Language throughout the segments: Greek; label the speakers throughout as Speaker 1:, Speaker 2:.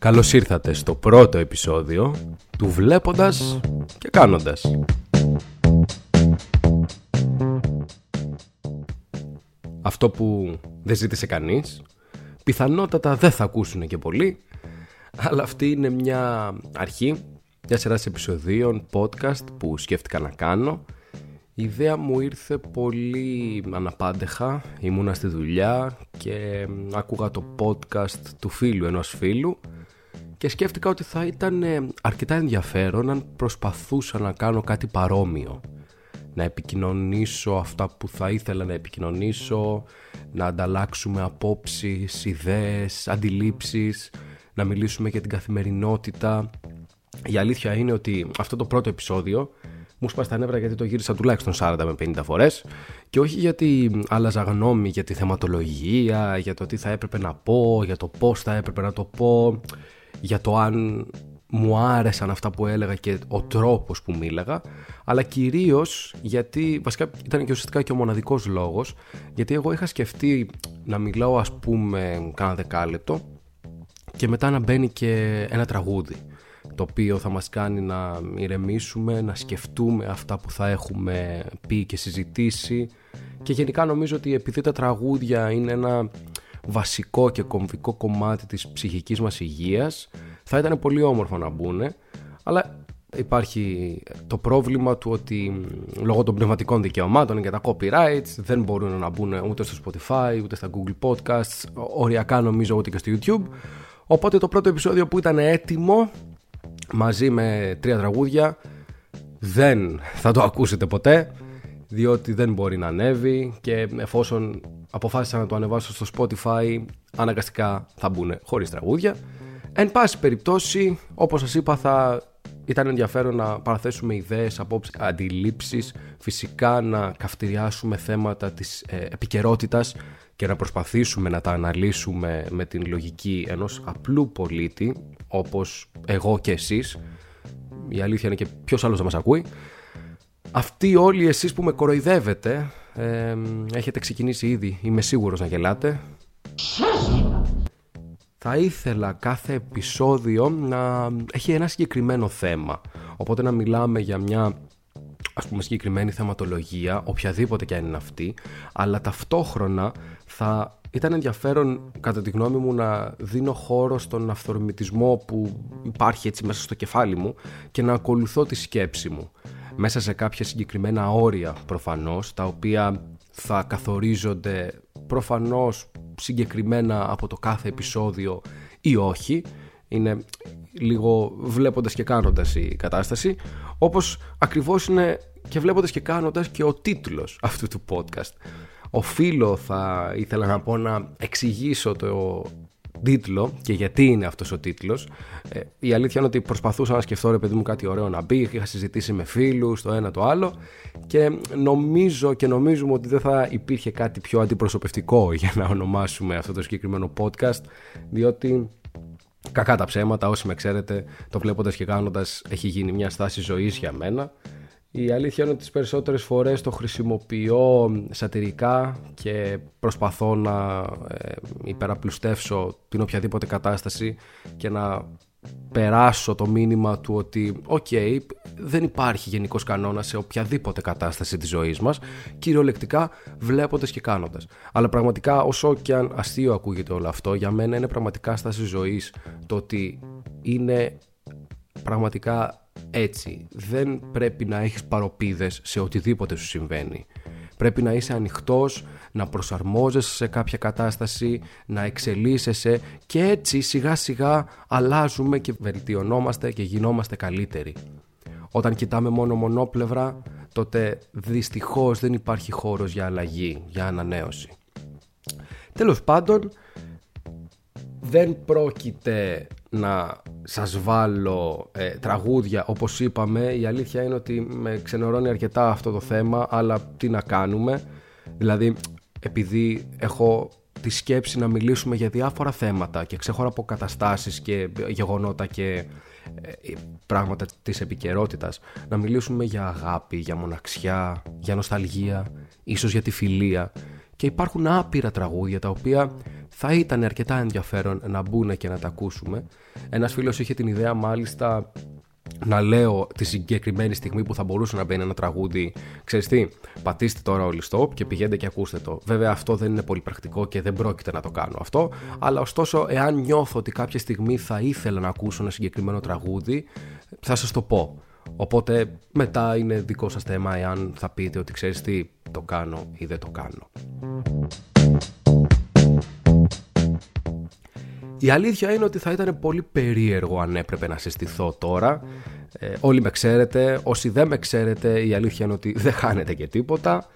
Speaker 1: Καλώς ήρθατε στο πρώτο επεισόδιο του Βλέποντας και Κάνοντας. Αυτό που δεν ζήτησε κανείς, πιθανότατα δεν θα ακούσουν και πολλοί, αλλά αυτή είναι μια αρχή μια σειρά επεισοδίων podcast που σκέφτηκα να κάνω. Η ιδέα μου ήρθε πολύ αναπάντεχα, ήμουνα στη δουλειά και άκουγα το podcast του φίλου ενός φίλου και σκέφτηκα ότι θα ήταν αρκετά ενδιαφέρον αν προσπαθούσα να κάνω κάτι παρόμοιο. Να επικοινωνήσω αυτά που θα ήθελα να επικοινωνήσω, να ανταλλάξουμε απόψεις, ιδέες, αντιλήψεις, να μιλήσουμε για την καθημερινότητα. Η αλήθεια είναι ότι αυτό το πρώτο επεισόδιο μου σπάσει τα νεύρα γιατί το γύρισα τουλάχιστον 40 με 50 φορές και όχι γιατί άλλαζα γνώμη για τη θεματολογία, για το τι θα έπρεπε να πω, για το πώς θα έπρεπε να το πω, για το αν μου άρεσαν αυτά που έλεγα και ο τρόπος που μίλαγα, αλλά κυρίως γιατί, βασικά ήταν και ουσιαστικά και ο μοναδικός λόγος, γιατί εγώ είχα σκεφτεί να μιλάω ας πούμε κάνα δεκάλεπτο και μετά να μπαίνει και ένα τραγούδι το οποίο θα μας κάνει να ηρεμήσουμε, να σκεφτούμε αυτά που θα έχουμε πει και συζητήσει. Και γενικά νομίζω ότι επειδή τα τραγούδια είναι ένα βασικό και κομβικό κομμάτι της ψυχικής μας υγείας. Θα ήταν πολύ όμορφο να μπουν αλλά υπάρχει το πρόβλημα του ότι λόγω των πνευματικών δικαιωμάτων και τα copyrights δεν μπορούν να μπουν ούτε στο Spotify ούτε στα Google Podcasts οριακά νομίζω ούτε και στο YouTube. Οπότε το πρώτο επεισόδιο που ήταν έτοιμο μαζί με τρία τραγούδια δεν θα το ακούσετε ποτέ διότι δεν μπορεί να ανέβει και εφόσον αποφάσισα να το ανεβάσω στο Spotify αναγκαστικά θα μπουν χωρίς τραγούδια Εν πάση περιπτώσει, όπως σας είπα θα ήταν ενδιαφέρον να παραθέσουμε ιδέες, απόψεις, αντιλήψεις, φυσικά να καυτηριάσουμε θέματα της ε, επικαιρότητας και να προσπαθήσουμε να τα αναλύσουμε με την λογική ενός απλού πολίτη, όπως εγώ και εσείς. Η αλήθεια είναι και ποιος άλλος θα μας ακούει. Αυτοί όλοι εσείς που με κοροϊδεύετε, ε, έχετε ξεκινήσει ήδη, είμαι σίγουρος να γελάτε. Θα ήθελα κάθε επεισόδιο να έχει ένα συγκεκριμένο θέμα. Οπότε να μιλάμε για μια ας πούμε συγκεκριμένη θεματολογία, οποιαδήποτε και αν είναι αυτή, αλλά ταυτόχρονα θα ήταν ενδιαφέρον κατά τη γνώμη μου να δίνω χώρο στον αυθορμητισμό που υπάρχει έτσι μέσα στο κεφάλι μου και να ακολουθώ τη σκέψη μου μέσα σε κάποια συγκεκριμένα όρια προφανώς τα οποία θα καθορίζονται προφανώς συγκεκριμένα από το κάθε επεισόδιο ή όχι. Είναι λίγο βλέποντας και κάνοντας η κατάσταση όπως ακριβώς είναι και βλέποντας και κάνοντας και ο τίτλος αυτού του podcast. Οφείλω θα ήθελα να πω να εξηγήσω το τίτλο και γιατί είναι αυτός ο τίτλος ε, η αλήθεια είναι ότι προσπαθούσα να σκεφτώ ρε παιδί μου κάτι ωραίο να μπει. Είχα συζητήσει με φίλους το ένα το άλλο και νομίζω και νομίζουμε ότι δεν θα υπήρχε κάτι πιο αντιπροσωπευτικό για να ονομάσουμε αυτό το συγκεκριμένο podcast διότι κακά τα ψέματα όσοι με ξέρετε το βλέποντας και κάνοντας έχει γίνει μια στάση ζωής για μένα η αλήθεια είναι ότι τις περισσότερες φορές το χρησιμοποιώ σατυρικά και προσπαθώ να ε, υπεραπλουστεύσω την οποιαδήποτε κατάσταση και να περάσω το μήνυμα του ότι οκ, δεν υπάρχει γενικός κανόνας σε οποιαδήποτε κατάσταση της ζωής μας. Κυριολεκτικά βλέποντας και κάνοντας αλλά πραγματικά όσο και αν αστείο ακούγεται όλο αυτό για μένα είναι πραγματικά στάση ζωής το ότι είναι πραγματικά έτσι. Δεν πρέπει να έχεις παρωπίδες σε οτιδήποτε σου συμβαίνει. Πρέπει να είσαι ανοιχτός, να προσαρμόζεσαι σε κάποια κατάσταση, να εξελίσσεσαι και έτσι σιγά σιγά αλλάζουμε και βελτιωνόμαστε και γινόμαστε καλύτεροι. Όταν κοιτάμε μόνο μονόπλευρα, τότε δυστυχώς δεν υπάρχει χώρος για αλλαγή, για ανανέωση. Τέλος πάντων, δεν πρόκειται να σας βάλω ε, τραγούδια όπως είπαμε. Η αλήθεια είναι ότι με ξενερώνει αρκετά αυτό το θέμα αλλά τι να κάνουμε. Δηλαδή επειδή έχω τη σκέψη να μιλήσουμε για διάφορα θέματα και ξεχωρά από καταστάσεις και γεγονότα και ε, πράγματα της επικαιρότητας, να μιλήσουμε για αγάπη, για μοναξιά, για νοσταλγία, ίσως για τη φιλία. Και υπάρχουν άπειρα τραγούδια τα οποία θα ήταν αρκετά ενδιαφέρον να μπουν και να τα ακούσουμε. Ένας φίλος είχε την ιδέα μάλιστα να λέω τη συγκεκριμένη στιγμή που θα μπορούσε να μπαίνει ένα τραγούδι. Ξέρεις τι, πατήστε τώρα όλοι stop και πηγαίνετε και ακούστε το. Βέβαια αυτό δεν είναι πολύ πρακτικό και δεν πρόκειται να το κάνω αυτό. Αλλά ωστόσο, εάν νιώθω ότι κάποια στιγμή θα ήθελα να ακούσω ένα συγκεκριμένο τραγούδι, θα σας το πω. Οπότε μετά είναι δικό σας θέμα εάν θα πείτε ότι ξέρεις τι, το κάνω ή δεν το κάνω. Η αλήθεια είναι ότι θα ήταν πολύ περίεργο αν έπρεπε να συστηθώ τώρα. Ε, όλοι με ξέρετε, όσοι δεν με ξέρετε η αλήθεια είναι ότι δεν χάνετε και τίποτα.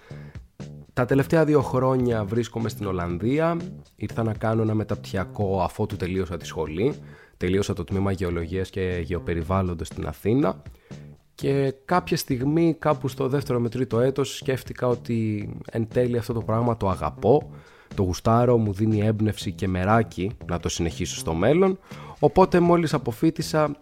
Speaker 1: Τα τελευταία δύο χρόνια βρίσκομαι στην Ολλανδία, ήρθα να κάνω ένα μεταπτυχιακό αφότου τελείωσα τη σχολή. Τελείωσα το τμήμα Γεωλογίας και Γεωπεριβάλλοντος στην Αθήνα και κάποια στιγμή κάπου στο δεύτερο με τρίτο έτος σκέφτηκα ότι εν τέλει αυτό το πράγμα το αγαπώ το γουστάρω, μου δίνει έμπνευση και μεράκι να το συνεχίσω στο μέλλον. Οπότε μόλις αποφύτησα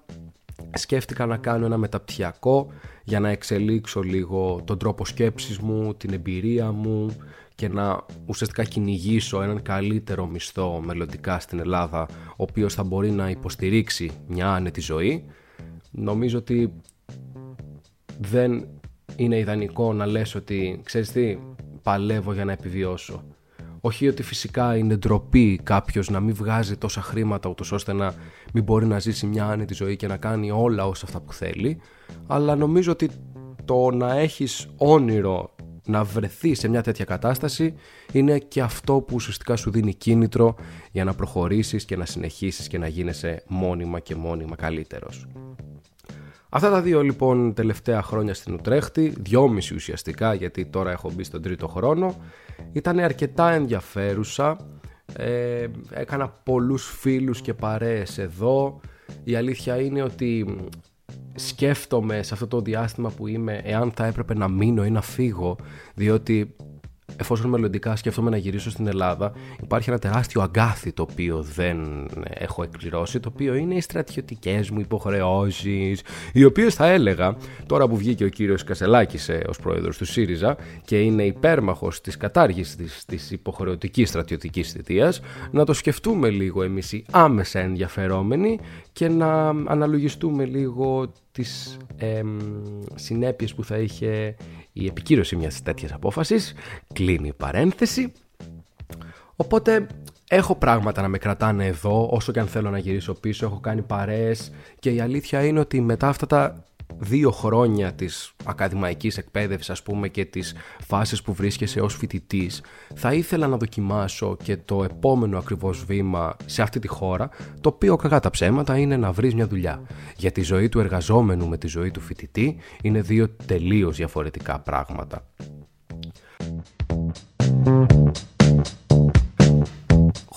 Speaker 1: σκέφτηκα να κάνω ένα μεταπτυχιακό για να εξελίξω λίγο τον τρόπο σκέψης μου, την εμπειρία μου και να ουσιαστικά κυνηγήσω έναν καλύτερο μισθό μελλοντικά στην Ελλάδα ο οποίος θα μπορεί να υποστηρίξει μια άνετη ζωή. Νομίζω ότι δεν είναι ιδανικό να λες ότι ξέρεις τι παλεύω για να επιβιώσω όχι ότι φυσικά είναι ντροπή κάποιος να μην βγάζει τόσα χρήματα ούτως ώστε να μην μπορεί να ζήσει μια άνετη ζωή και να κάνει όλα όσα αυτά που θέλει. Αλλά νομίζω ότι το να έχεις όνειρο να βρεθείς σε μια τέτοια κατάσταση είναι και αυτό που ουσιαστικά σου δίνει κίνητρο για να προχωρήσεις και να συνεχίσεις και να γίνεσαι μόνιμα και μόνιμα καλύτερος. Αυτά τα δύο λοιπόν τελευταία χρόνια στην Ουτρέχτη, δυόμιση ουσιαστικά γιατί τώρα έχω μπει στον τρίτο χρόνο, ήταν αρκετά ενδιαφέρουσα. Ε, έκανα πολλούς φίλους και παρέες εδώ. Η αλήθεια είναι ότι σκέφτομαι σε αυτό το διάστημα που είμαι εάν θα έπρεπε να μείνω ή να φύγω διότι εφόσον μελλοντικά σκέφτομαι να γυρίσω στην Ελλάδα, υπάρχει ένα τεράστιο αγκάθι το οποίο δεν έχω εκπληρώσει, το οποίο είναι οι στρατιωτικές μου υποχρεώσεις, οι οποίες θα έλεγα, τώρα που βγήκε ο κύριος Κασελάκης ε, ως πρόεδρος του ΣΥΡΙΖΑ και είναι υπέρμαχος της κατάργησης της υποχρεωτικής στρατιωτικής θητείας, να το σκεφτούμε λίγο εμείς οι άμεσα ενδιαφερόμενοι και να αναλογιστούμε λίγο τις ε, συνέπειες που θα είχε η επικύρωση μιας τέτοιας απόφασης. Κλείνει η παρένθεση. Οπότε έχω πράγματα να με κρατάνε εδώ όσο και αν θέλω να γυρίσω πίσω. Έχω κάνει παρέες και η αλήθεια είναι ότι μετά αυτά τα δύο χρόνια της ακαδημαϊκής εκπαίδευσης ας πούμε και της φάσης που βρίσκεσαι ως φοιτητής, θα ήθελα να δοκιμάσω και το επόμενο ακριβώς βήμα σε αυτή τη χώρα το οποίο κακά τα ψέματα είναι να βρεις μια δουλειά. Γιατί η ζωή του εργαζόμενου με τη ζωή του φοιτητή είναι δύο τελείως διαφορετικά πράγματα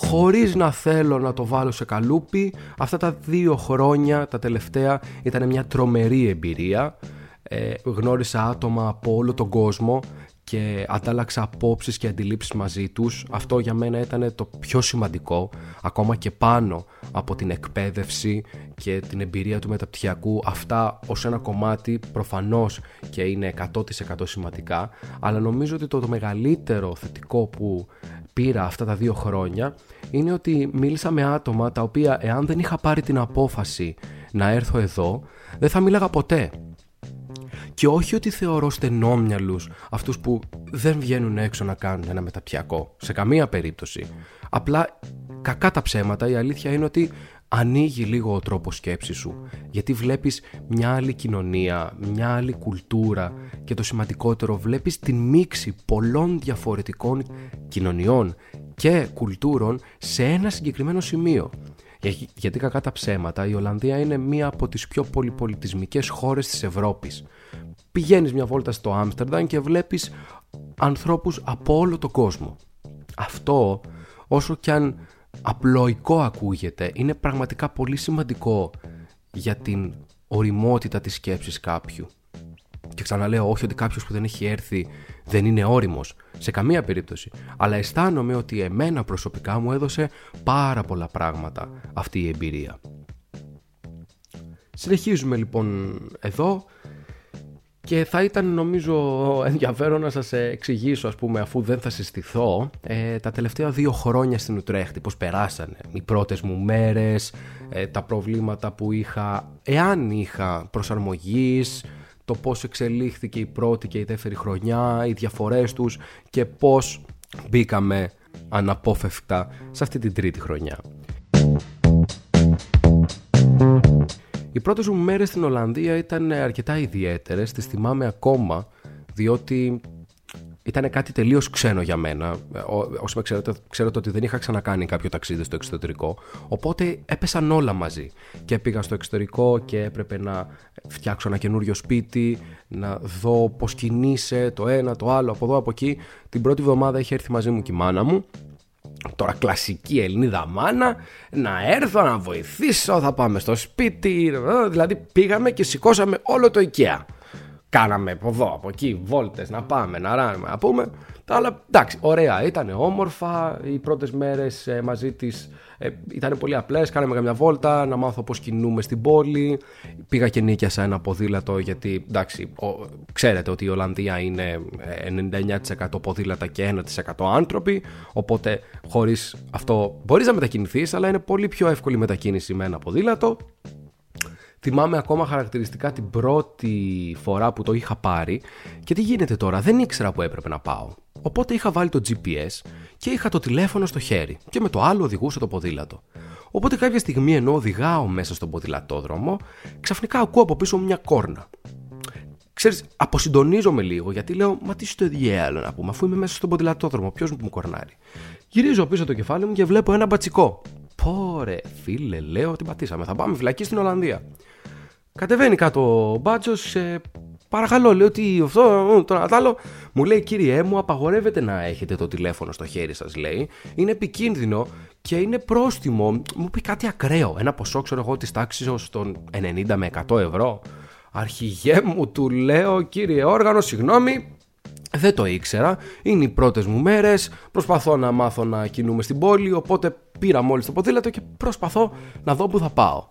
Speaker 1: χωρίς να θέλω να το βάλω σε καλούπι αυτά τα δύο χρόνια τα τελευταία ήταν μια τρομερή εμπειρία. Ε, γνώρισα άτομα από όλο τον κόσμο και αντάλλαξα απόψεις και αντιλήψεις μαζί τους. Αυτό για μένα ήταν το πιο σημαντικό ακόμα και πάνω από την εκπαίδευση και την εμπειρία του μεταπτυχιακού. Αυτά ως ένα κομμάτι προφανώς και είναι 100% σημαντικά αλλά νομίζω ότι το, το μεγαλύτερο θετικό που πήρα αυτά τα δύο χρόνια είναι ότι μίλησα με άτομα τα οποία εάν δεν είχα πάρει την απόφαση να έρθω εδώ δεν θα μίλαγα ποτέ. Και όχι ότι θεωρώ στενόμυαλους αυτούς που δεν βγαίνουν έξω να κάνουν ένα μεταπιακό. Σε καμία περίπτωση. Απλά κακά τα ψέματα η αλήθεια είναι ότι ανοίγει λίγο ο τρόπος σκέψης σου γιατί βλέπεις μια άλλη κοινωνία, μια άλλη κουλτούρα και το σημαντικότερο βλέπεις την μίξη πολλών διαφορετικών κοινωνιών και κουλτούρων σε ένα συγκεκριμένο σημείο. Γιατί κακά τα ψέματα η Ολλανδία είναι μία από τις πιο πολυπολιτισμικές χώρες της Ευρώπης. Πηγαίνεις μια βόλτα στο Άμστερνταμ και βλέπεις ανθρώπους από όλο τον κόσμο. Αυτό όσο κι αν απλοϊκό ακούγεται, είναι πραγματικά πολύ σημαντικό για την οριμότητα της σκέψης κάποιου. Και ξαναλέω, όχι ότι κάποιος που δεν έχει έρθει δεν είναι όριμος, σε καμία περίπτωση. Αλλά αισθάνομαι ότι εμένα προσωπικά μου έδωσε πάρα πολλά πράγματα αυτή η εμπειρία. Συνεχίζουμε λοιπόν εδώ Και θα ήταν νομίζω ενδιαφέρον να σας εξηγήσω ας πούμε αφού δεν θα συστηθώ ε, τα τελευταία δύο χρόνια στην Ουτρέχτη πώς περάσανε οι πρώτες μου μέρες, ε, τα προβλήματα που είχα εάν είχα προσαρμογής, το πώς εξελίχθηκε η πρώτη και η δεύτερη χρονιά, οι διαφορές τους και πώς μπήκαμε αναπόφευκτα σε αυτή την τρίτη χρονιά. Οι πρώτες μου μέρες στην Ολλανδία ήταν αρκετά ιδιαίτερες, τις θυμάμαι ακόμα, διότι ήταν κάτι τελείως ξένο για μένα. Όσοι με ξέρετε, ξέρετε ότι δεν είχα ξανακάνει κάποιο ταξίδι στο εξωτερικό. Οπότε έπεσαν όλα μαζί. Και πήγα στο εξωτερικό και έπρεπε να φτιάξω ένα καινούριο σπίτι, να δω πώς κινείσαι το ένα, το άλλο, από εδώ, από εκεί. Την πρώτη εβδομάδα είχε έρθει μαζί μου και η μάνα μου Τώρα κλασική Ελληνίδα μάνα Να έρθω να βοηθήσω Θα πάμε στο σπίτι Δηλαδή πήγαμε και σηκώσαμε όλο το IKEA. Κάναμε από εδώ από εκεί Βόλτες να πάμε να ράνουμε να πούμε. Αλλά εντάξει ωραία ήταν όμορφα Οι πρώτες μέρες ε, μαζί της ε, ήταν πολύ απλές. Κάναμε καμιά βόλτα, να μάθω πώς κινούμε στην πόλη. Πήγα και νίκιασα ένα ποδήλατο, γιατί εντάξει, ο, ξέρετε ότι η Ολλανδία είναι 99% ε, ποδήλατα και 1% άνθρωποι. Οπότε χωρίς αυτό μπορείς να μετακινηθείς, αλλά είναι πολύ πιο εύκολη μετακίνηση με ένα ποδήλατο. Θυμάμαι ακόμα χαρακτηριστικά την πρώτη φορά που το είχα πάρει και τι γίνεται τώρα, δεν ήξερα που έπρεπε να πάω. Οπότε είχα βάλει το GPS και είχα το τηλέφωνο στο χέρι και με το άλλο οδηγούσε το ποδήλατο. Οπότε κάποια στιγμή ενώ οδηγάω μέσα στον ποδηλατόδρομο, ξαφνικά ακούω από πίσω μια κόρνα. Ξέρεις, αποσυντονίζομαι λίγο γιατί λέω Μα τι στο διάλογο να πούμε, αφού είμαι μέσα στον ποδηλατόδρομο, ποιος μου κορνάρει; Γυρίζω πίσω το κεφάλι μου και βλέπω ένα μπατσικό. Πόρε, φίλε, λέω ότι πατήσαμε. Θα πάμε φυλακή στην Ολλανδία. Κατεβαίνει κάτω ο μπάτσος, ε, παρακαλώ, λέω ότι αυτό, το άλλο. Μου λέει, κύριε μου, απαγορεύεται να έχετε το τηλέφωνο στο χέρι σας, λέει. Είναι επικίνδυνο και είναι πρόστιμο. Μου είπε κάτι ακραίο. Ένα ποσό, ξέρω εγώ, της τάξης ω των 90 με 100 ευρώ. Αρχηγέ μου, του λέω, κύριε όργανο, συγγνώμη, δεν το ήξερα. Είναι οι πρώτες μου μέρες. Προσπαθώ να μάθω να κινούμαι στην πόλη. Οπότε πήρα μόλις το ποδήλατο και προσπαθώ να δω που θα πάω.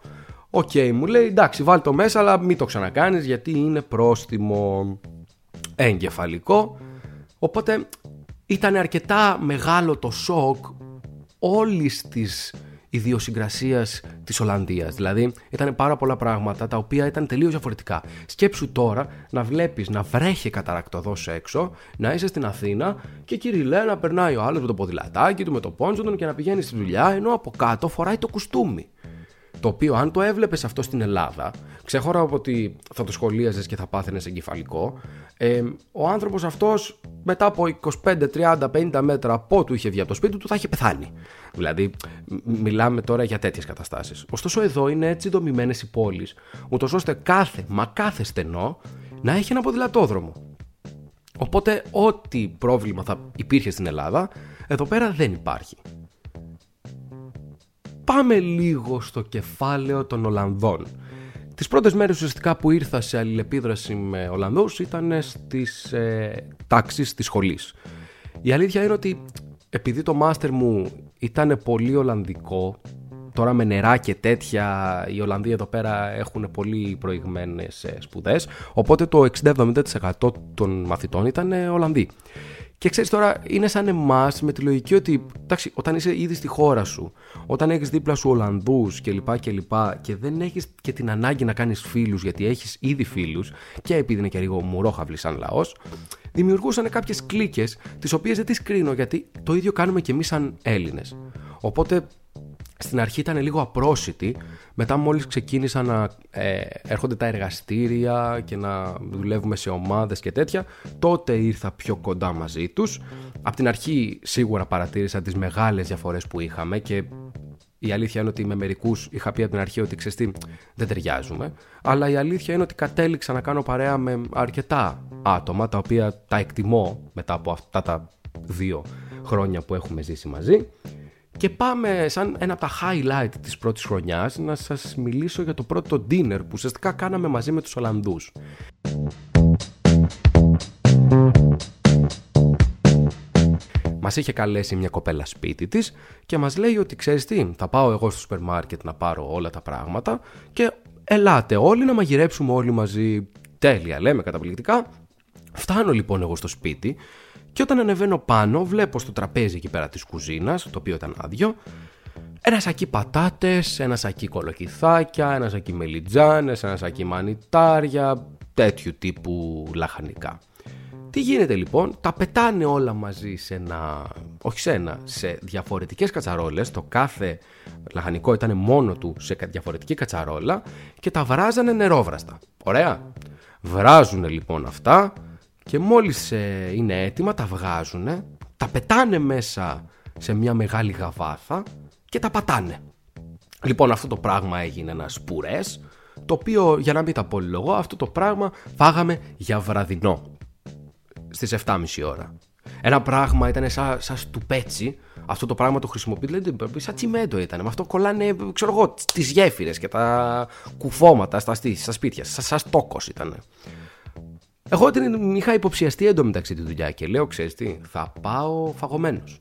Speaker 1: OK, okay, μου λέει εντάξει, βάλ το μέσα, αλλά μην το ξανακάνεις γιατί είναι πρόστιμο εγκεφαλικό. Οπότε ήταν αρκετά μεγάλο το σοκ όλης της ιδιοσυγκρασίας της Ολλανδίας. Δηλαδή, ήταν πάρα πολλά πράγματα τα οποία ήταν τελείως διαφορετικά. Σκέψου τώρα να βλέπεις να βρέχει καταρακτοδός έξω, να είσαι στην Αθήνα και κύριε να περνάει ο άλλος με το ποδηλατάκι του, με το πόντζο του και να πηγαίνεις στη δουλειά, ενώ από κάτω φοράει το κουστούμι. Το οποίο αν το έβλεπες αυτό στην Ελλάδα, ξέχωρα από ότι θα το σχολίαζες και θα πάθαινες εγκεφαλικό, ε, ο άνθρωπος αυτός μετά από 25, 30, 50 μέτρα από του είχε βγει από το σπίτι του θα είχε πεθάνει. Δηλαδή, μιλάμε τώρα για τέτοιες καταστάσεις. Ωστόσο, εδώ είναι έτσι δομημένες οι πόλεις, ούτως ώστε κάθε, μα κάθε στενό να έχει ένα ποδηλατόδρομο. Οπότε, ό,τι πρόβλημα θα υπήρχε στην Ελλάδα, εδώ πέρα δεν υπάρχει πάμε λίγο στο κεφάλαιο των Ολλανδών. Τις πρώτες μέρες ουσιαστικά που ήρθα σε αλληλεπίδραση με Ολλανδούς ήταν στις ε, τάξεις της σχολής. Η αλήθεια είναι ότι επειδή το μάστερ μου ήταν πολύ Ολλανδικό, τώρα με νερά και τέτοια, οι Ολλανδοί εδώ πέρα έχουν πολύ προηγμένες ε, σπουδές, οπότε το 60-70% των μαθητών ήταν Ολλανδοί. Και ξέρεις τώρα, είναι σαν εμάς με τη λογική ότι εντάξει, όταν είσαι ήδη στη χώρα σου, όταν έχεις δίπλα σου Ολλανδούς κλπ. Και, και δεν έχεις και την ανάγκη να κάνεις φίλους, γιατί έχεις ήδη φίλους, και επειδή είναι και λίγο μουρόχαυλοι σαν λαός, δημιουργούσαν κάποιες κλίκες, τις οποίες δεν τις κρίνω, γιατί το ίδιο κάνουμε και εμείς σαν Έλληνες. Οπότε στην αρχή ήταν λίγο απρόσιτη. Μετά μόλις ξεκίνησαν να ε, έρχονται τα εργαστήρια και να δουλεύουμε σε ομάδες και τέτοια, τότε ήρθα πιο κοντά μαζί τους. Απ' την αρχή σίγουρα παρατήρησα τις μεγάλες διαφορές που είχαμε και η αλήθεια είναι ότι με μερικούς είχα πει από την αρχή ότι ξέρεις δεν ταιριάζουμε. Αλλά η αλήθεια είναι ότι κατέληξα να κάνω παρέα με αρκετά άτομα τα οποία τα εκτιμώ μετά από αυτά τα δύο χρόνια που έχουμε ζήσει μαζί. Και πάμε σαν ένα από τα highlight της πρώτης χρονιάς να σας μιλήσω για το πρώτο dinner που ουσιαστικά κάναμε μαζί με τους Ολλανδούς. Μας είχε καλέσει μια κοπέλα σπίτι της και μας λέει ότι ξέρεις τι, θα πάω εγώ στο σούπερ μάρκετ να πάρω όλα τα πράγματα και ελάτε όλοι να μαγειρέψουμε όλοι μαζί τέλεια λέμε, καταπληκτικά. Φτάνω λοιπόν εγώ στο σπίτι και όταν ανεβαίνω πάνω βλέπω στο τραπέζι εκεί πέρα της κουζίνας, το οποίο ήταν άδειο, ένα σακί πατάτες, ένα σακί κολοκυθάκια, ένα σακί μελιτζάνες, ένα σακί μανιτάρια, τέτοιου τύπου λαχανικά. Τι γίνεται λοιπόν, τα πετάνε όλα μαζί σε ένα, όχι σε ένα, σε διαφορετικές κατσαρόλες, το κάθε λαχανικό ήταν μόνο του σε διαφορετική κατσαρόλα και τα βράζανε νερόβραστα. Ωραία. Βράζουν λοιπόν αυτά και μόλις ε, είναι έτοιμα τα βγάζουν, τα πετάνε μέσα σε μια μεγάλη γαβάθα και τα πατάνε. Λοιπόν αυτό το πράγμα έγινε ένας σπουρές, το οποίο για να μην τα πολυλογώ αυτό το πράγμα φάγαμε για βραδινό στις 7.30 ώρα. Ένα πράγμα ήταν σαν, σαν στουπέτσι, αυτό το πράγμα το χρησιμοποιεί, δηλαδή σαν τσιμέντο ήταν. Με αυτό κολλάνε, ξέρω εγώ, τις γέφυρες και τα κουφώματα στα, στα σπίτια. Σαν, σαν στόκος ήταν. Εγώ την είχα υποψιαστεί εντωμεταξύ τη δουλειά και λέω, ξέρεις τι, θα πάω φαγωμένος.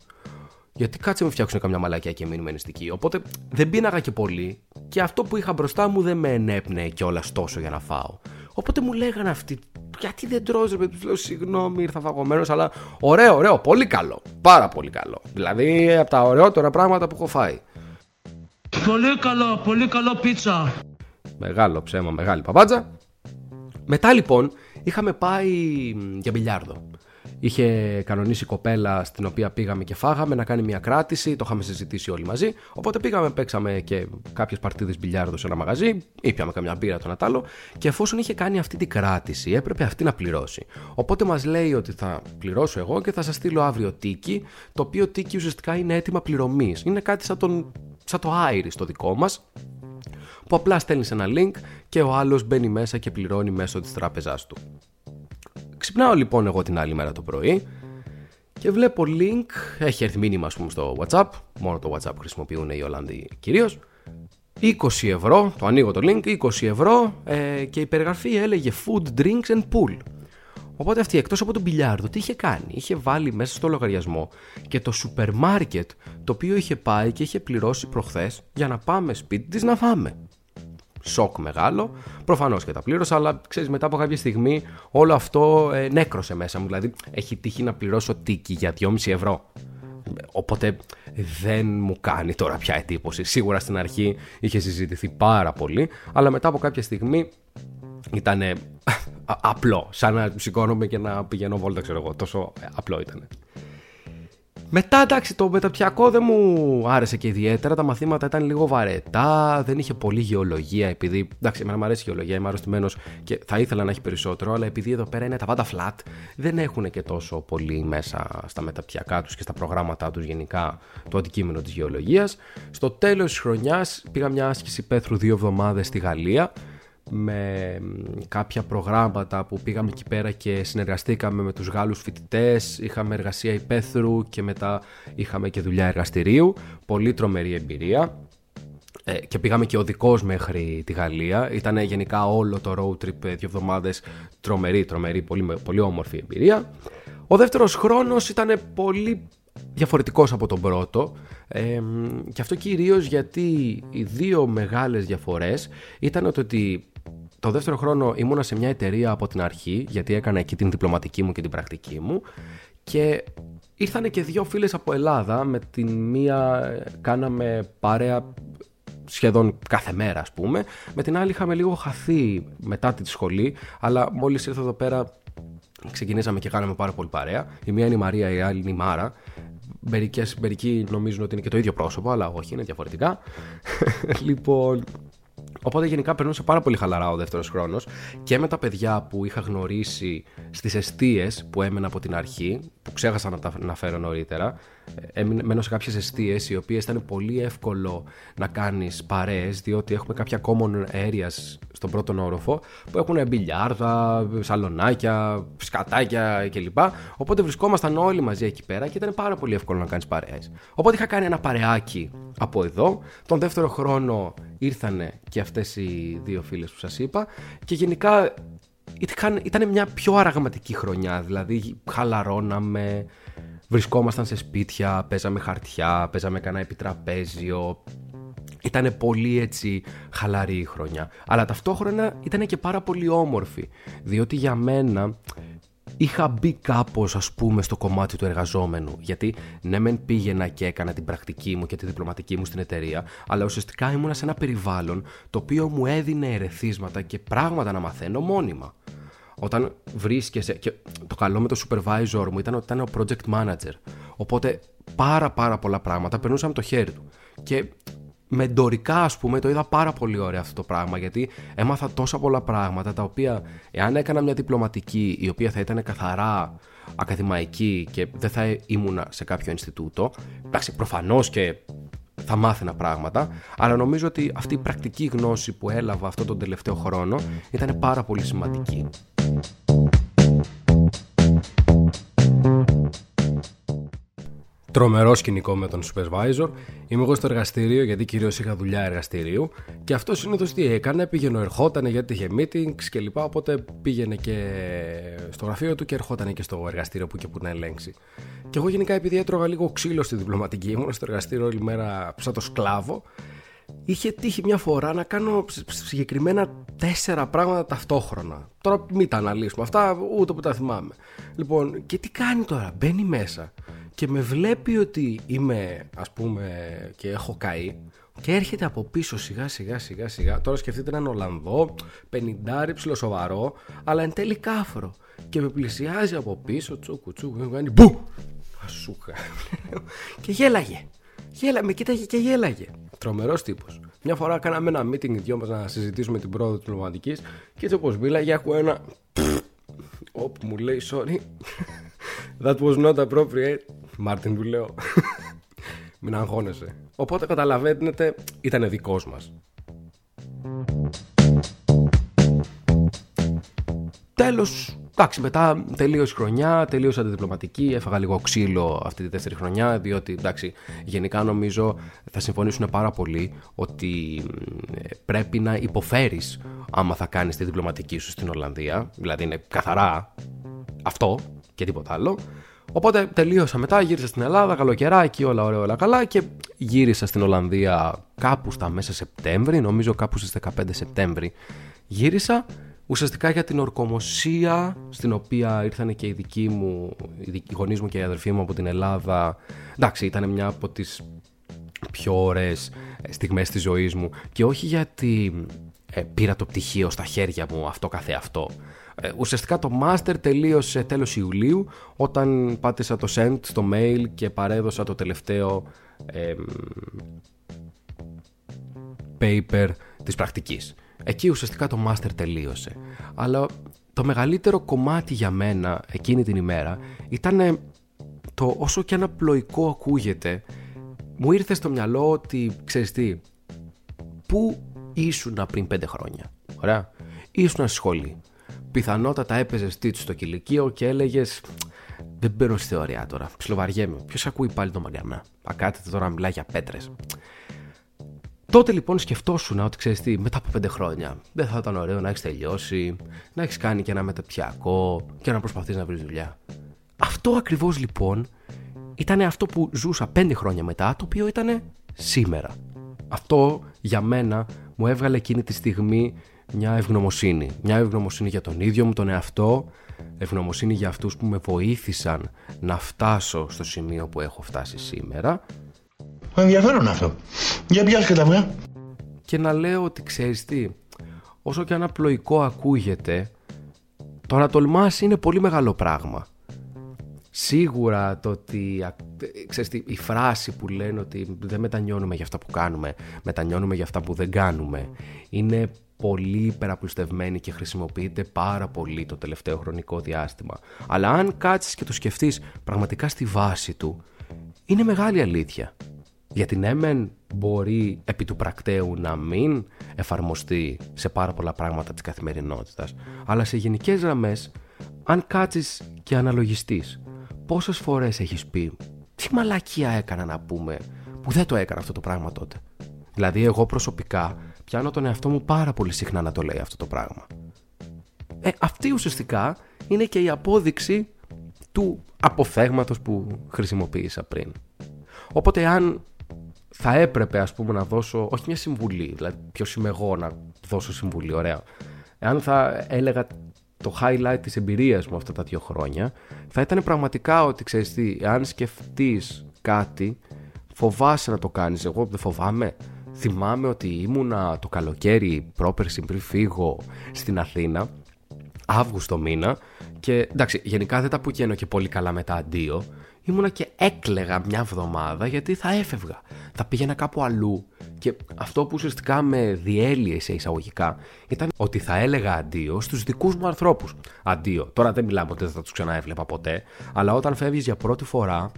Speaker 1: Γιατί κάτσε με φτιάξουν καμιά μαλακιά και μείνουμε νηστικοί. Οπότε δεν πίναγα και πολύ και αυτό που είχα μπροστά μου δεν με ενέπνεε κιόλας τόσο για να φάω. Οπότε μου λέγανε αυτοί, γιατί δεν τρως ρε τους λέω συγγνώμη ήρθα φαγωμένος αλλά ωραίο, ωραίο, πολύ καλό, πάρα πολύ καλό. Δηλαδή από τα ωραιότερα πράγματα που έχω φάει.
Speaker 2: Πολύ καλό, πολύ καλό πίτσα.
Speaker 1: Μεγάλο ψέμα, μεγάλη παπάτζα. Μετά λοιπόν είχαμε πάει για μπιλιάρδο. Είχε κανονίσει κοπέλα στην οποία πήγαμε και φάγαμε να κάνει μια κράτηση, το είχαμε συζητήσει όλοι μαζί. Οπότε πήγαμε, παίξαμε και κάποιες παρτίδες μπιλιάρδου σε ένα μαγαζί, ήπιαμε καμιά μπύρα το Νατάλο και εφόσον είχε κάνει αυτή την κράτηση, έπρεπε αυτή να πληρώσει. Οπότε μας λέει ότι θα πληρώσω εγώ και θα σας στείλω αύριο τίκι, το οποίο τίκι ουσιαστικά είναι έτοιμα πληρωμής. Είναι κάτι σαν, τον, σαν το Iris το δικό μας, που απλά στέλνεις ένα link και ο άλλος μπαίνει μέσα και πληρώνει μέσω της τράπεζάς του. Ξυπνάω λοιπόν εγώ την άλλη μέρα το πρωί και βλέπω link, έχει έρθει μήνυμα ας πούμε στο WhatsApp, μόνο το WhatsApp χρησιμοποιούν οι Ολλανδοί κυρίως. 20 ευρώ, το ανοίγω το link, 20 ευρώ ε, και η περιγραφή έλεγε food, drinks and pool. Οπότε αυτή εκτός από τον μπιλιάρδο τι είχε κάνει, είχε βάλει μέσα στο λογαριασμό και το σούπερ μάρκετ το οποίο είχε πάει και είχε πληρώσει προχθές για να πάμε σπίτι της να φάμε σοκ μεγάλο. Προφανώς και τα πλήρωσα, αλλά ξέρεις, μετά από κάποια στιγμή όλο αυτό ε, νέκρωσε μέσα μου. Δηλαδή, έχει τύχει να πληρώσω τίκη για 2,5 ευρώ. Οπότε δεν μου κάνει τώρα πια εντύπωση. Σίγουρα στην αρχή είχε συζητηθεί πάρα πολύ, αλλά μετά από κάποια στιγμή ήταν απλό. Σαν να σηκώνομαι και να πηγαίνω βόλτα, ξέρω εγώ. Τόσο απλό ήταν. Μετά εντάξει το μεταπτυχιακό δεν μου άρεσε και ιδιαίτερα, τα μαθήματα ήταν λίγο βαρετά, δεν είχε πολύ γεωλογία επειδή, εντάξει εμένα μου αρέσει η γεωλογία, είμαι αρρωστημένος και θα ήθελα να έχει περισσότερο, αλλά επειδή εδώ πέρα είναι τα πάντα flat, δεν έχουν και τόσο πολύ μέσα στα μεταπτυχιακά τους και στα προγράμματά τους γενικά το αντικείμενο της γεωλογίας. Στο τέλος της χρονιάς πήγα μια άσκηση πέθρου δύο εβδομάδες στη Γαλλία, με κάποια προγράμματα που πήγαμε εκεί πέρα και συνεργαστήκαμε με τους Γάλλους φοιτητές, είχαμε εργασία υπαίθρου και μετά είχαμε και δουλειά εργαστηρίου, πολύ τρομερή εμπειρία ε, και πήγαμε και οδικό μέχρι τη Γαλλία. Ήταν γενικά όλο το road trip ε, δύο εβδομάδες τρομερή, τρομερή, πολύ, πολύ όμορφη εμπειρία. Ο δεύτερος χρόνος ήταν πολύ διαφορετικός από τον πρώτο ε, και αυτό κυρίως γιατί οι δύο μεγάλες διαφορές ήταν ότι το δεύτερο χρόνο ήμουνα σε μια εταιρεία από την αρχή, γιατί έκανα εκεί την διπλωματική μου και την πρακτική μου και ήρθανε και δύο φίλες από Ελλάδα, με την μία κάναμε παρέα σχεδόν κάθε μέρα ας πούμε, με την άλλη είχαμε λίγο χαθεί μετά τη σχολή, αλλά μόλις ήρθα εδώ πέρα ξεκινήσαμε και κάναμε πάρα πολύ παρέα. Η μία είναι η Μαρία, η άλλη είναι η Μάρα. Μερικές, μερικοί νομίζουν ότι είναι και το ίδιο πρόσωπο, αλλά όχι, είναι διαφορετικά. λοιπόν, Οπότε γενικά περνούσε πάρα πολύ χαλαρά ο δεύτερος χρόνος και με τα παιδιά που είχα γνωρίσει στις αιστείες που έμενα από την αρχή, που ξέχασα να τα αναφέρω νωρίτερα. Ε, μένω σε κάποιες αιστείες οι οποίες ήταν πολύ εύκολο να κάνεις παρέες, διότι έχουμε κάποια common areas στον πρώτο όροφο που έχουν μπιλιάρδα, σαλονάκια, σκατάκια κλπ. Οπότε βρισκόμασταν όλοι μαζί εκεί πέρα και ήταν πάρα πολύ εύκολο να κάνεις παρέες. Οπότε είχα κάνει ένα παρεάκι από εδώ. Τον δεύτερο χρόνο ήρθανε και αυτές οι δύο φίλες που σας είπα και γενικά ήταν, ήταν μια πιο αραγματική χρονιά. Δηλαδή, χαλαρώναμε, βρισκόμασταν σε σπίτια, παίζαμε χαρτιά, παίζαμε κανένα επιτραπέζιο. ήταν πολύ έτσι χαλαρή η χρονιά. Αλλά ταυτόχρονα ήταν και πάρα πολύ όμορφη. Διότι για μένα είχα μπει κάπως, ας πούμε, στο κομμάτι του εργαζόμενου. Γιατί ναι, μεν πήγαινα και έκανα την πρακτική μου και τη διπλωματική μου στην εταιρεία, αλλά ουσιαστικά ήμουνα σε ένα περιβάλλον το οποίο μου έδινε ερεθίσματα και πράγματα να μαθαίνω μόνιμα. Όταν βρίσκεσαι. Και το καλό με το supervisor μου ήταν ότι ήταν ο project manager. Οπότε πάρα πάρα πολλά πράγματα περνούσαν από το χέρι του. Και μεντορικά ας πούμε το είδα πάρα πολύ ωραία αυτό το πράγμα γιατί έμαθα τόσα πολλά πράγματα τα οποία εάν έκανα μια διπλωματική η οποία θα ήταν καθαρά ακαδημαϊκή και δεν θα ήμουνα σε κάποιο Ινστιτούτο εντάξει προφανώς και θα μάθαινα πράγματα αλλά νομίζω ότι αυτή η πρακτική γνώση που έλαβα αυτό τον τελευταίο χρόνο ήταν πάρα πολύ σημαντική. Τρομερό σκηνικό με τον supervisor. Είμαι εγώ στο εργαστήριο, γιατί κυρίως είχα δουλειά εργαστηρίου. Και αυτό συνήθως τι έκανε, πήγαινε, ερχόταν γιατί είχε meetings κλπ. Οπότε πήγαινε και στο γραφείο του και ερχόταν και στο εργαστήριο που και που να ελέγξει. Και εγώ γενικά επειδή έτρωγα λίγο ξύλο στη διπλωματική, ήμουν στο εργαστήριο όλη μέρα σαν το σκλάβο. Είχε τύχει μια φορά να κάνω συγκεκριμένα τέσσερα πράγματα ταυτόχρονα. Τώρα μην τα αναλύσουμε. Αυτά, ούτε που τα θυμάμαι. Λοιπόν, και τι κάνει τώρα, μπαίνει μέσα και με βλέπει ότι είμαι ας πούμε και έχω καεί και έρχεται από πίσω σιγά σιγά σιγά σιγά. Τώρα σκεφτείτε έναν Ολλανδό 50 σοβαρό αλλά εν τέλει κάφρο. Και με πλησιάζει από πίσω τσούκου τσούκου και κάνει μπου! Ασούχα. Και γέλαγε Γέλα, με κοίταγε και γέλαγε. Τρομερός τύπος. Μια φορά κάναμε ένα meeting οι δυο μας να συζητήσουμε την πρόοδο της πνευματική και έτσι όπως μίλαγε, ακούω ένα. Όπου μου λέει, sorry. That was not appropriate. Μάρτιν του λέω. Μην αγχώνεσαι. Οπότε καταλαβαίνετε, ήταν δικός μας. Τέλος, εντάξει, μετά τελείωσε η χρονιά, τελείωσα τη διπλωματική, έφαγα λίγο ξύλο αυτή τη δεύτερη χρονιά, διότι εντάξει, γενικά νομίζω θα συμφωνήσουν πάρα πολύ ότι πρέπει να υποφέρεις άμα θα κάνεις τη διπλωματική σου στην Ολλανδία, δηλαδή είναι καθαρά αυτό και τίποτα άλλο. Οπότε τελείωσα μετά, γύρισα στην Ελλάδα, καλοκαιράκι, όλα ωραία, όλα καλά και γύρισα στην Ολλανδία κάπου στα μέσα Σεπτέμβρη, νομίζω κάπου στις 15 Σεπτέμβρη. Γύρισα ουσιαστικά για την ορκομοσία στην οποία ήρθαν και οι δικοί μου, οι γονείς μου και οι αδερφοί μου από την Ελλάδα. Εντάξει, ήταν μια από τις πιο ωραίες στιγμές της ζωής μου και όχι γιατί ε, πήρα το πτυχίο στα χέρια μου αυτό καθεαυτό. Ε, ουσιαστικά το master τελείωσε τέλος Ιουλίου όταν πάτησα το send στο mail και παρέδωσα το τελευταίο paper της πρακτικής. Εκεί ουσιαστικά το master τελείωσε. Αλλά το μεγαλύτερο κομμάτι για μένα εκείνη την ημέρα ήταν το όσο και ένα πλοϊκό ακούγεται μου ήρθε στο μυαλό ότι ξέρεις τι πού ήσουν πριν πέντε χρόνια ωραία; Ήσουν στη σχολή πιθανότατα έπαιζες στίτσου στο κηλικείο και έλεγες Δεν μπαίνω στη θεωρία τώρα. Ψιλοβαριέμαι. Ποιος ακούει πάλι το μαγκανά. Ακάτετε τώρα να μιλάει για πέτρες. Τότε λοιπόν σκεφτόσουν ότι ξέρεις τι, μετά από πέντε χρόνια δεν θα ήταν ωραίο να έχεις τελειώσει, να έχεις κάνει και ένα μεταπτυχιακό και να προσπαθείς να βρεις δουλειά. Αυτό ακριβώς λοιπόν ήταν αυτό που ζούσα πέντε χρόνια μετά, το οποίο ήταν σήμερα. Αυτό για μένα μου έβγαλε εκείνη τη στιγμή μια ευγνωμοσύνη. Μια ευγνωμοσύνη για τον ίδιο μου τον εαυτό, ευγνωμοσύνη για αυτούς που με βοήθησαν να φτάσω στο σημείο που έχω φτάσει σήμερα.
Speaker 3: Ενδιαφέρον αυτό. Για πιάσε και τα αυγά.
Speaker 1: Και να λέω ότι ξέρεις τι, όσο και αν απλοϊκό ακούγεται, το να τολμάς είναι πολύ μεγάλο πράγμα. Σίγουρα το ότι, ξέρεις τι, η φράση που λένε ότι δεν μετανιώνουμε για αυτά που κάνουμε, μετανιώνουμε για αυτά που δεν κάνουμε, είναι πολύ υπεραπλουστευμένη και χρησιμοποιείται πάρα πολύ το τελευταίο χρονικό διάστημα. Αλλά αν κάτσεις και το σκεφτείς πραγματικά στη βάση του, είναι μεγάλη αλήθεια. Γιατί ναι μεν μπορεί επί του πρακτέου να μην εφαρμοστεί σε πάρα πολλά πράγματα της καθημερινότητας, αλλά σε γενικές γραμμές, αν κάτσεις και αναλογιστείς, πόσες φορές έχεις πει τι μαλακία έκανα να πούμε που δεν το έκανα αυτό το πράγμα τότε. Δηλαδή εγώ προσωπικά πιάνω τον εαυτό μου πάρα πολύ συχνά να το λέει αυτό το πράγμα. Ε, αυτή ουσιαστικά είναι και η απόδειξη του αποφέγματος που χρησιμοποίησα πριν. Οπότε αν θα έπρεπε ας πούμε να δώσω, όχι μια συμβουλή, δηλαδή ποιος είμαι εγώ να δώσω συμβουλή, ωραία. Εάν θα έλεγα το highlight της εμπειρίας μου αυτά τα δύο χρόνια, θα ήταν πραγματικά ότι ξέρεις τι, εάν σκεφτείς κάτι, φοβάσαι να το κάνεις, εγώ δεν φοβάμαι. Θυμάμαι ότι ήμουνα το καλοκαίρι πρόπερση πριν φύγω στην Αθήνα, Αύγουστο μήνα, και εντάξει, γενικά δεν τα πουκαίνω και πολύ καλά μετά αντίο, ήμουνα και έκλεγα μια εβδομάδα γιατί θα έφευγα. Θα πήγαινα κάπου αλλού. Και αυτό που ουσιαστικά με διέλυε σε εισαγωγικά ήταν ότι θα έλεγα αντίο στους δικούς μου ανθρώπους. Αντίο. Τώρα δεν μιλάμε ότι δεν θα τους ξαναέβλεπα ποτέ, αλλά όταν φεύγεις για πρώτη φορά,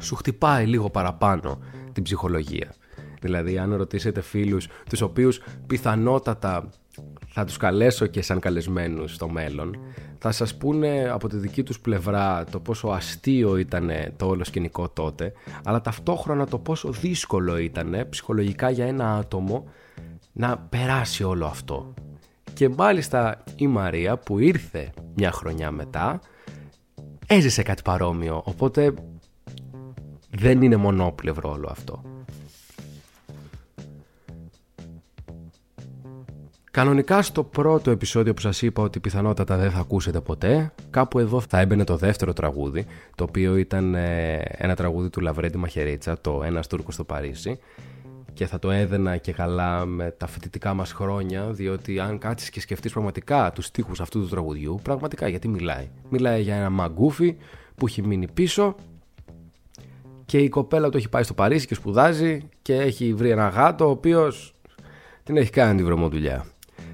Speaker 1: σου χτυπάει λίγο παραπάνω την ψυχολογία. Δηλαδή, αν ρωτήσετε φίλους τους οποίους πιθανότατα θα τους καλέσω και σαν καλεσμένους στο μέλλον θα σας πούνε από τη δική τους πλευρά το πόσο αστείο ήταν το όλο σκηνικό τότε αλλά ταυτόχρονα το πόσο δύσκολο ήταν ψυχολογικά για ένα άτομο να περάσει όλο αυτό. Και μάλιστα η Μαρία που ήρθε μια χρονιά μετά έζησε κάτι παρόμοιο οπότε δεν είναι μονόπλευρο όλο αυτό. Κανονικά στο πρώτο επεισόδιο που σας είπα ότι πιθανότατα δεν θα ακούσετε ποτέ, κάπου εδώ θα έμπαινε το δεύτερο τραγούδι, το οποίο ήταν ε, ένα τραγούδι του Λαβρέντι Μαχαιρίτσα, το «Ένας Τούρκος στο Παρίσι», και θα το έδαινα και καλά με τα φοιτητικά μας χρόνια, διότι αν κάτσεις και σκεφτείς πραγματικά τους στίχους αυτού του τραγουδιού, πραγματικά γιατί μιλάει. Μιλάει για ένα μαγκούφι που έχει μείνει πίσω και η κοπέλα του έχει πάει στο Παρίσι και σπουδάζει και έχει βρει ένα γάτο ο οποίος την έχει κάνει τη βρωμοδουλειά.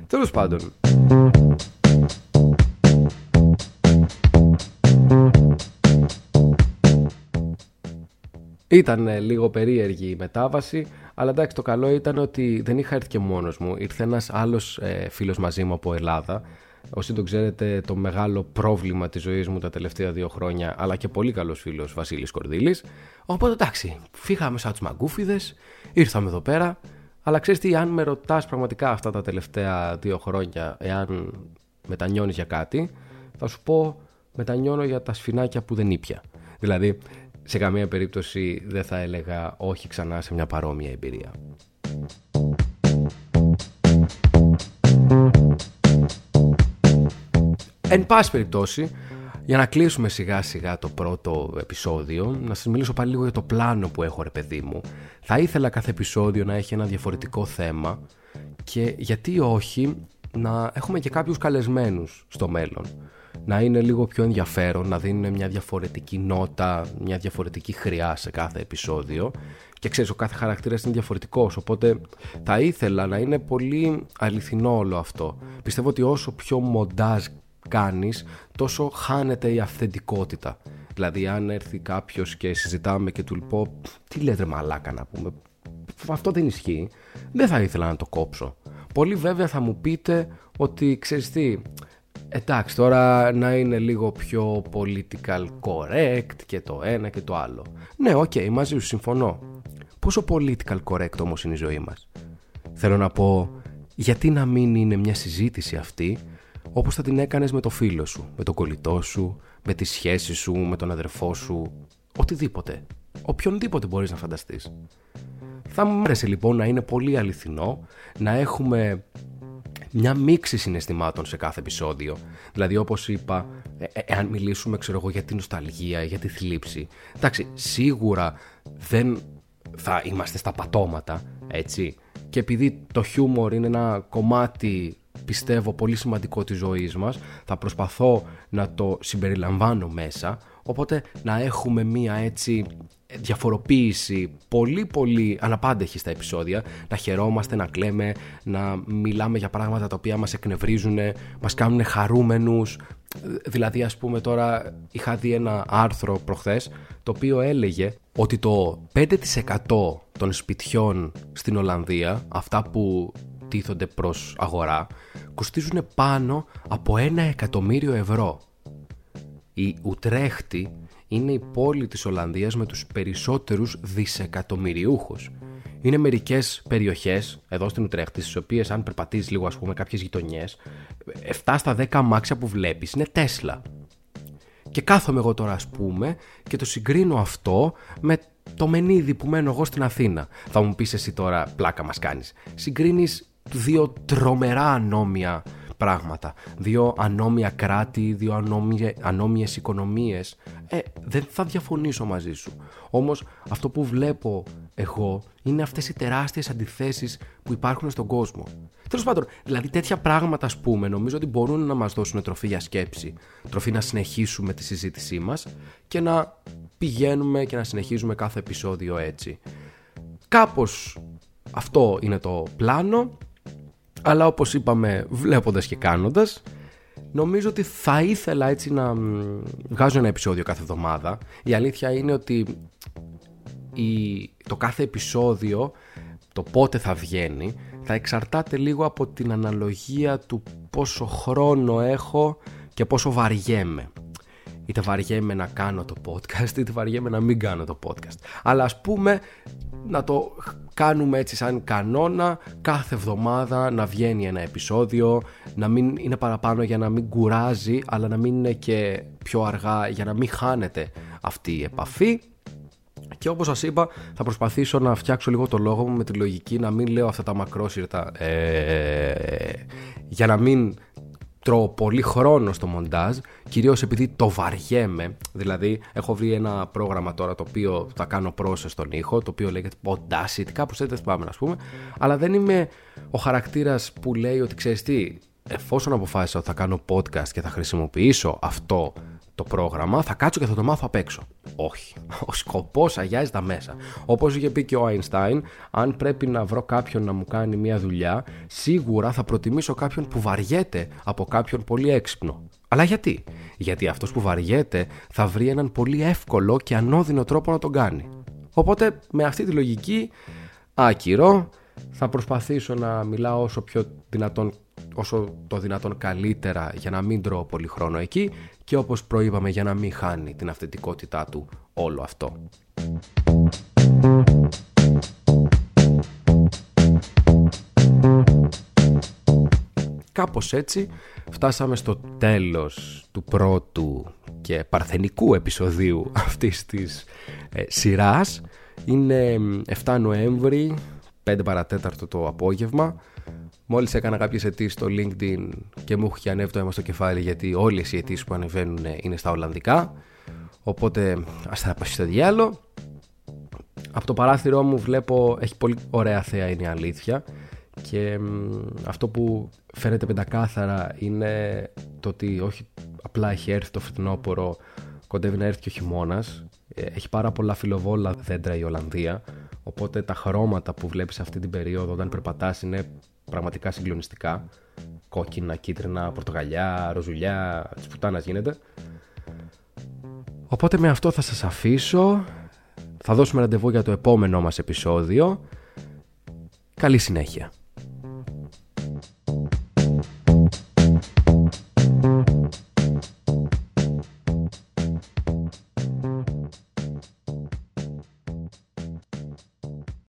Speaker 1: Τέλος πάντων. Ήταν λίγο περίεργη η μετάβαση, αλλά εντάξει το καλό ήταν ότι δεν είχα έρθει και μόνος μου. Ήρθε ένας άλλος ε, φίλος μαζί μου από Ελλάδα. Όσοι το ξέρετε το μεγάλο πρόβλημα της ζωής μου τα τελευταία δύο χρόνια, αλλά και πολύ καλός φίλος Βασίλης Κορδίλης. Οπότε εντάξει, φύγαμε σαν τους μαγκούφιδες, ήρθαμε εδώ πέρα, αλλά ξέρεις τι, αν με ρωτάς πραγματικά αυτά τα τελευταία δύο χρόνια, εάν μετανιώνεις για κάτι, θα σου πω μετανιώνω για τα σφινάκια που δεν ήπια. Δηλαδή, σε καμία περίπτωση δεν θα έλεγα όχι ξανά σε μια παρόμοια εμπειρία. Εν πάση περιπτώσει, για να κλείσουμε σιγά σιγά το πρώτο επεισόδιο, να σας μιλήσω πάλι λίγο για το πλάνο που έχω ρε παιδί μου. Θα ήθελα κάθε επεισόδιο να έχει ένα διαφορετικό θέμα και γιατί όχι να έχουμε και κάποιους καλεσμένους στο μέλλον. Να είναι λίγο πιο ενδιαφέρον, να δίνουν μια διαφορετική νότα, μια διαφορετική χρειά σε κάθε επεισόδιο και ξέρεις ο κάθε χαρακτήρας είναι διαφορετικός οπότε θα ήθελα να είναι πολύ αληθινό όλο αυτό. Πιστεύω ότι όσο πιο μοντάζ κάνεις τόσο χάνεται η αυθεντικότητα. Δηλαδή αν έρθει κάποιος και συζητάμε και του πω τι λες ρε μαλάκα να πούμε αυτό δεν ισχύει δεν θα ήθελα να το κόψω. Πολύ βέβαια θα μου πείτε ότι ξέρεις τι εντάξει τώρα να είναι λίγο πιο political correct και το ένα και το άλλο. Ναι OK okay, μαζί σου συμφωνώ. Πόσο political correct όμως είναι η ζωή μας; Θέλω να πω γιατί να μην είναι μια συζήτηση αυτή όπως θα την έκανες με το φίλο σου, με τον κολλητό σου, με τη σχέση σου, με τον αδερφό σου, οτιδήποτε. Οποιονδήποτε μπορείς να φανταστείς. Θα μου άρεσε λοιπόν να είναι πολύ αληθινό, να έχουμε μια μίξη συναισθημάτων σε κάθε επεισόδιο. Δηλαδή όπως είπα, ε, ε, εάν μιλήσουμε ξέρω εγώ για την νοσταλγία, για τη θλίψη. Εντάξει, σίγουρα δεν θα είμαστε στα πατώματα, έτσι. Και επειδή το χιούμορ είναι ένα κομμάτι πιστεύω πολύ σημαντικό της ζωής μας. Θα προσπαθώ να το συμπεριλαμβάνω μέσα. Οπότε να έχουμε μία έτσι διαφοροποίηση πολύ πολύ αναπάντεχη στα επεισόδια. Να χαιρόμαστε, να κλαίμε να μιλάμε για πράγματα τα οποία μας εκνευρίζουν μας κάνουν χαρούμενους. Δηλαδή ας πούμε τώρα είχα δει ένα άρθρο προχθές το οποίο έλεγε ότι το 5% των σπιτιών στην Ολλανδία αυτά που τίθονται προς αγορά κοστίζουν πάνω από ένα εκατομμύριο ευρώ. Η Ουτρέχτη είναι η πόλη της Ολλανδίας με τους περισσότερους δισεκατομμυριούχους. Είναι μερικές περιοχές εδώ στην Ουτρέχτη, στις οποίες αν περπατήσεις λίγο ας πούμε κάποιες γειτονιές, 7 στα 10 αμάξια που βλέπεις είναι Τέσλα. Και κάθομαι εγώ τώρα ας πούμε και το συγκρίνω αυτό με το μενίδι που μένω εγώ στην Αθήνα. Θα μου πεις εσύ τώρα πλάκα μας κάνεις. Συγκρίνεις δύο τρομερά ανώμια πράγματα. Δύο ανώμια κράτη, δύο ανώμια, ανώμιες οικονομίες. Ε, δεν θα διαφωνήσω μαζί σου. Όμως αυτό που βλέπω εγώ είναι αυτές οι τεράστιες αντιθέσεις που υπάρχουν στον κόσμο. Τέλος πάντων, δηλαδή τέτοια πράγματα, ας πούμε, νομίζω ότι μπορούν να μας δώσουν τροφή για σκέψη. Τροφή να συνεχίσουμε τη συζήτησή μας και να πηγαίνουμε και να συνεχίζουμε κάθε επεισόδιο έτσι. Κάπως αυτό είναι το πλάνο, αλλά όπως είπαμε βλέποντας και κάνοντας, νομίζω ότι θα ήθελα έτσι να βγάζω ένα επεισόδιο κάθε εβδομάδα. Η αλήθεια είναι ότι η, το κάθε επεισόδιο, το πότε θα βγαίνει, θα εξαρτάται λίγο από την αναλογία του πόσο χρόνο έχω και πόσο βαριέμαι. Είτε βαριέμαι να κάνω το podcast, είτε βαριέμαι να μην κάνω το podcast. Αλλά ας πούμε να το κάνουμε έτσι σαν κανόνα κάθε εβδομάδα να βγαίνει ένα επεισόδιο, να μην είναι παραπάνω για να μην κουράζει, αλλά να μην είναι και πιο αργά για να μην χάνεται αυτή η επαφή. Και όπως σας είπα θα προσπαθήσω να φτιάξω λίγο το λόγο μου με τη λογική να μην λέω αυτά τα μακρόσυρτα ε, για να μην τρώω πολύ χρόνο στο μοντάζ, κυρίως επειδή το βαριέμαι. Δηλαδή, έχω βρει ένα πρόγραμμα τώρα το οποίο θα κάνω πρόσθεση στον ήχο, το οποίο λέγεται Podacity, κάπως έτσι πάμε να πούμε. Αλλά δεν είμαι ο χαρακτήρας που λέει ότι ξέρεις τι, εφόσον αποφάσισα ότι θα κάνω podcast και θα χρησιμοποιήσω αυτό το πρόγραμμα, θα κάτσω και θα το μάθω απ' έξω. Όχι. Ο σκοπός αγιάζει τα μέσα. Όπως είχε πει και ο Einstein, αν πρέπει να βρω κάποιον να μου κάνει μια δουλειά, σίγουρα θα προτιμήσω κάποιον που βαριέται από κάποιον πολύ έξυπνο. Αλλά γιατί; Γιατί αυτός που βαριέται θα βρει έναν πολύ εύκολο και ανώδυνο τρόπο να τον κάνει. Οπότε με αυτή τη λογική, άκυρο, θα προσπαθήσω να μιλάω όσο πιο δυνατόν όσο το δυνατόν καλύτερα για να μην τρώω πολύ χρόνο εκεί και όπως προείπαμε για να μην χάνει την αυθεντικότητά του όλο αυτό. Κάπως έτσι φτάσαμε στο τέλος του πρώτου και παρθενικού επεισοδίου αυτής της ε, σειράς. Είναι 7 Νοέμβρη, 5 παρατέταρτο το απόγευμα. Μόλις έκανα κάποιες αιτήσεις στο LinkedIn και μου έχει ανέβει το αίμα στο κεφάλι γιατί όλες οι αιτήσεις που ανεβαίνουν είναι στα Ολλανδικά. Οπότε ας θα πάει στο διάλο. Από το παράθυρό μου βλέπω έχει πολύ ωραία θέα είναι η αλήθεια και αυτό που φαίνεται πεντακάθαρα είναι το ότι όχι απλά έχει έρθει το φθινόπωρο κοντεύει να έρθει και ο χειμώνας. Ε, έχει πάρα πολλά φιλοβόλα δέντρα η Ολλανδία οπότε τα χρώματα που βλέπεις αυτή την περίοδο όταν περπατάς είναι πραγματικά συγκλονιστικά. Κόκκινα, κίτρινα, πορτογαλιά, ροζουλιά, της πουτάνας γίνεται. Οπότε με αυτό θα σας αφήσω. Θα δώσουμε ραντεβού για το επόμενό μας επεισόδιο. Καλή συνέχεια.